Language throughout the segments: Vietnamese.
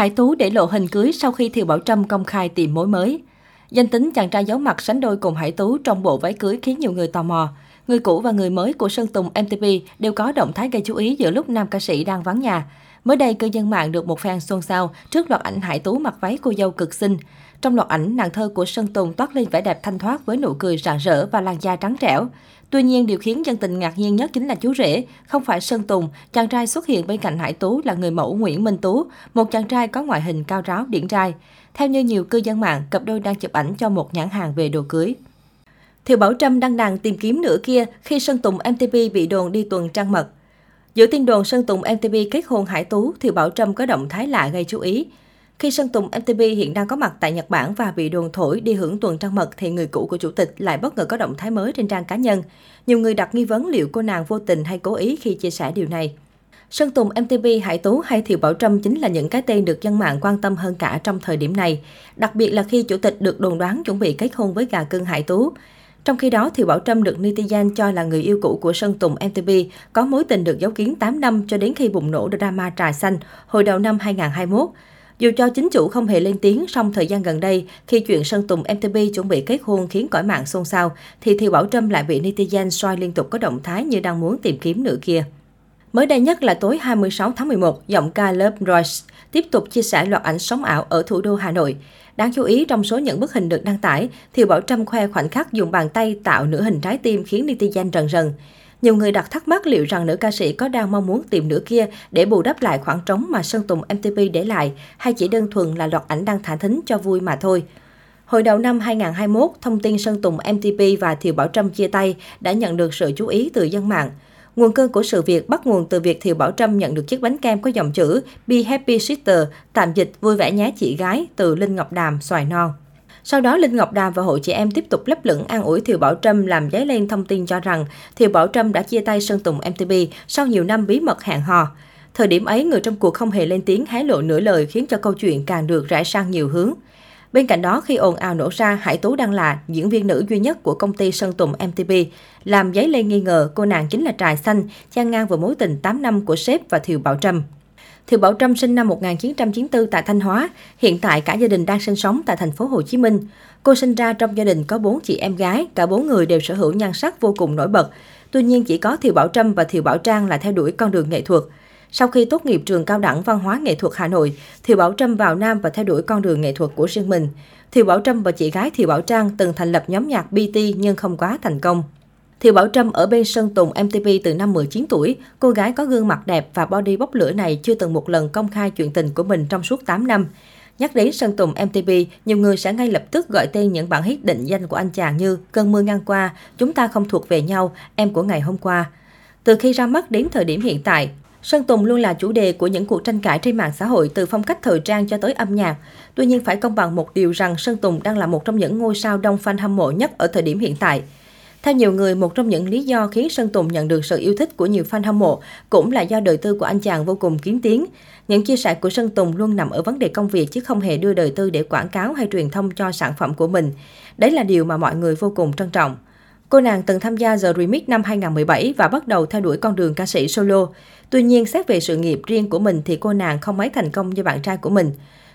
Hải Tú để lộ hình cưới sau khi Thiều Bảo Trâm công khai tìm mối mới. Danh tính chàng trai giấu mặt sánh đôi cùng Hải Tú trong bộ váy cưới khiến nhiều người tò mò. Người cũ và người mới của Sơn Tùng MTP đều có động thái gây chú ý giữa lúc nam ca sĩ đang vắng nhà. Mới đây, cư dân mạng được một fan xôn xao trước loạt ảnh Hải Tú mặc váy cô dâu cực xinh. Trong loạt ảnh, nàng thơ của Sơn Tùng toát lên vẻ đẹp thanh thoát với nụ cười rạng rỡ và làn da trắng trẻo. Tuy nhiên, điều khiến dân tình ngạc nhiên nhất chính là chú rể, không phải Sơn Tùng, chàng trai xuất hiện bên cạnh Hải Tú là người mẫu Nguyễn Minh Tú, một chàng trai có ngoại hình cao ráo điển trai. Theo như nhiều cư dân mạng, cặp đôi đang chụp ảnh cho một nhãn hàng về đồ cưới. Thiều Bảo Trâm đăng đàn tìm kiếm nửa kia khi Sơn Tùng MTP bị đồn đi tuần trăng mật. Giữa tin đồn Sơn Tùng MTP kết hôn Hải Tú, Thiều Bảo Trâm có động thái lạ gây chú ý. Khi Sơn Tùng MTP hiện đang có mặt tại Nhật Bản và bị đồn thổi đi hưởng tuần trăng mật thì người cũ của chủ tịch lại bất ngờ có động thái mới trên trang cá nhân. Nhiều người đặt nghi vấn liệu cô nàng vô tình hay cố ý khi chia sẻ điều này. Sơn Tùng, MTP Hải Tú hay Thiều Bảo Trâm chính là những cái tên được dân mạng quan tâm hơn cả trong thời điểm này. Đặc biệt là khi chủ tịch được đồn đoán chuẩn bị kết hôn với gà cưng Hải Tú. Trong khi đó, Thiệu Bảo Trâm được netizen cho là người yêu cũ của Sơn Tùng MTV, có mối tình được giấu kín 8 năm cho đến khi bùng nổ drama trà xanh hồi đầu năm 2021. Dù cho chính chủ không hề lên tiếng, song thời gian gần đây, khi chuyện Sơn Tùng MTV chuẩn bị kết hôn khiến cõi mạng xôn xao, thì Thiều Bảo Trâm lại bị netizen soi liên tục có động thái như đang muốn tìm kiếm nữ kia. Mới đây nhất là tối 26 tháng 11, giọng ca Love Royce tiếp tục chia sẻ loạt ảnh sống ảo ở thủ đô Hà Nội. Đáng chú ý trong số những bức hình được đăng tải, Thiều Bảo Trâm khoe khoảnh khắc dùng bàn tay tạo nửa hình trái tim khiến netizen rần rần. Nhiều người đặt thắc mắc liệu rằng nữ ca sĩ có đang mong muốn tìm nửa kia để bù đắp lại khoảng trống mà Sơn Tùng MTP để lại hay chỉ đơn thuần là loạt ảnh đang thả thính cho vui mà thôi. Hồi đầu năm 2021, thông tin Sơn Tùng MTP và Thiều Bảo Trâm chia tay đã nhận được sự chú ý từ dân mạng. Nguồn cơn của sự việc bắt nguồn từ việc Thiều Bảo Trâm nhận được chiếc bánh kem có dòng chữ Be Happy Sister, tạm dịch vui vẻ nhé chị gái từ Linh Ngọc Đàm, xoài non. Sau đó, Linh Ngọc Đàm và hội chị em tiếp tục lấp lửng an ủi Thiều Bảo Trâm làm giấy lên thông tin cho rằng Thiều Bảo Trâm đã chia tay Sơn Tùng MTP sau nhiều năm bí mật hẹn hò. Thời điểm ấy, người trong cuộc không hề lên tiếng hé lộ nửa lời khiến cho câu chuyện càng được rải sang nhiều hướng. Bên cạnh đó, khi ồn ào nổ ra, Hải Tú đang là diễn viên nữ duy nhất của công ty Sơn Tùng MTV, làm giấy lên nghi ngờ cô nàng chính là Trài Xanh, chen ngang vào mối tình 8 năm của sếp và Thiều Bảo Trâm. Thiều Bảo Trâm sinh năm 1994 tại Thanh Hóa, hiện tại cả gia đình đang sinh sống tại thành phố Hồ Chí Minh. Cô sinh ra trong gia đình có bốn chị em gái, cả bốn người đều sở hữu nhan sắc vô cùng nổi bật. Tuy nhiên chỉ có Thiều Bảo Trâm và Thiều Bảo Trang là theo đuổi con đường nghệ thuật. Sau khi tốt nghiệp trường cao đẳng văn hóa nghệ thuật Hà Nội, Thiều Bảo Trâm vào Nam và theo đuổi con đường nghệ thuật của riêng mình. Thiều Bảo Trâm và chị gái Thiều Bảo Trang từng thành lập nhóm nhạc BT nhưng không quá thành công. Thiều Bảo Trâm ở bên Sơn Tùng MTV từ năm 19 tuổi, cô gái có gương mặt đẹp và body bốc lửa này chưa từng một lần công khai chuyện tình của mình trong suốt 8 năm. Nhắc đến Sơn Tùng MTV, nhiều người sẽ ngay lập tức gọi tên những bản hit định danh của anh chàng như Cơn mưa ngang qua, Chúng ta không thuộc về nhau, Em của ngày hôm qua. Từ khi ra mắt đến thời điểm hiện tại, Sơn Tùng luôn là chủ đề của những cuộc tranh cãi trên mạng xã hội từ phong cách thời trang cho tới âm nhạc. Tuy nhiên phải công bằng một điều rằng Sơn Tùng đang là một trong những ngôi sao đông fan hâm mộ nhất ở thời điểm hiện tại. Theo nhiều người, một trong những lý do khiến Sơn Tùng nhận được sự yêu thích của nhiều fan hâm mộ cũng là do đời tư của anh chàng vô cùng kiến tiếng. Những chia sẻ của Sơn Tùng luôn nằm ở vấn đề công việc chứ không hề đưa đời tư để quảng cáo hay truyền thông cho sản phẩm của mình. Đấy là điều mà mọi người vô cùng trân trọng. Cô nàng từng tham gia The Remix năm 2017 và bắt đầu theo đuổi con đường ca sĩ solo. Tuy nhiên, xét về sự nghiệp riêng của mình thì cô nàng không mấy thành công như bạn trai của mình.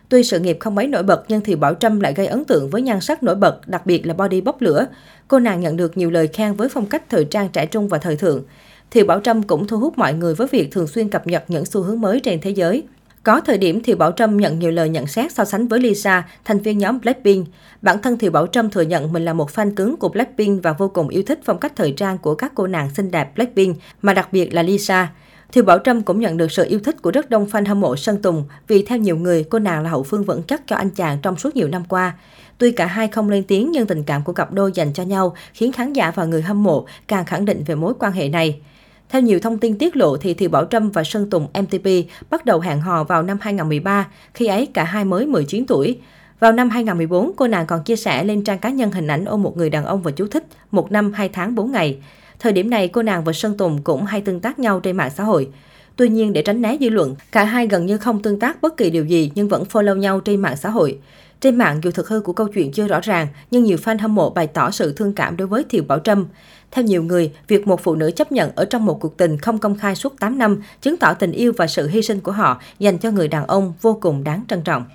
Tuy sự nghiệp không mấy nổi bật nhưng thì Bảo Trâm lại gây ấn tượng với nhan sắc nổi bật, đặc biệt là body bốc lửa. Cô nàng nhận được nhiều lời khen với phong cách thời trang trẻ trung và thời thượng. Thì Bảo Trâm cũng thu hút mọi người với việc thường xuyên cập nhật những xu hướng mới trên thế giới. Có thời điểm Thiều Bảo Trâm nhận nhiều lời nhận xét so sánh với Lisa, thành viên nhóm Blackpink. Bản thân Thiều Bảo Trâm thừa nhận mình là một fan cứng của Blackpink và vô cùng yêu thích phong cách thời trang của các cô nàng xinh đẹp Blackpink, mà đặc biệt là Lisa. Thiều Bảo Trâm cũng nhận được sự yêu thích của rất đông fan hâm mộ Sơn Tùng vì theo nhiều người, cô nàng là hậu phương vững chắc cho anh chàng trong suốt nhiều năm qua. Tuy cả hai không lên tiếng nhưng tình cảm của cặp đôi dành cho nhau khiến khán giả và người hâm mộ càng khẳng định về mối quan hệ này. Theo nhiều thông tin tiết lộ thì Thiều Bảo Trâm và Sơn Tùng MTP bắt đầu hẹn hò vào năm 2013, khi ấy cả hai mới 19 tuổi. Vào năm 2014, cô nàng còn chia sẻ lên trang cá nhân hình ảnh ôm một người đàn ông và chú thích một năm, hai tháng, bốn ngày. Thời điểm này, cô nàng và Sơn Tùng cũng hay tương tác nhau trên mạng xã hội. Tuy nhiên, để tránh né dư luận, cả hai gần như không tương tác bất kỳ điều gì nhưng vẫn follow nhau trên mạng xã hội. Trên mạng, dù thực hư của câu chuyện chưa rõ ràng, nhưng nhiều fan hâm mộ bày tỏ sự thương cảm đối với Thiều Bảo Trâm. Theo nhiều người, việc một phụ nữ chấp nhận ở trong một cuộc tình không công khai suốt 8 năm chứng tỏ tình yêu và sự hy sinh của họ dành cho người đàn ông vô cùng đáng trân trọng.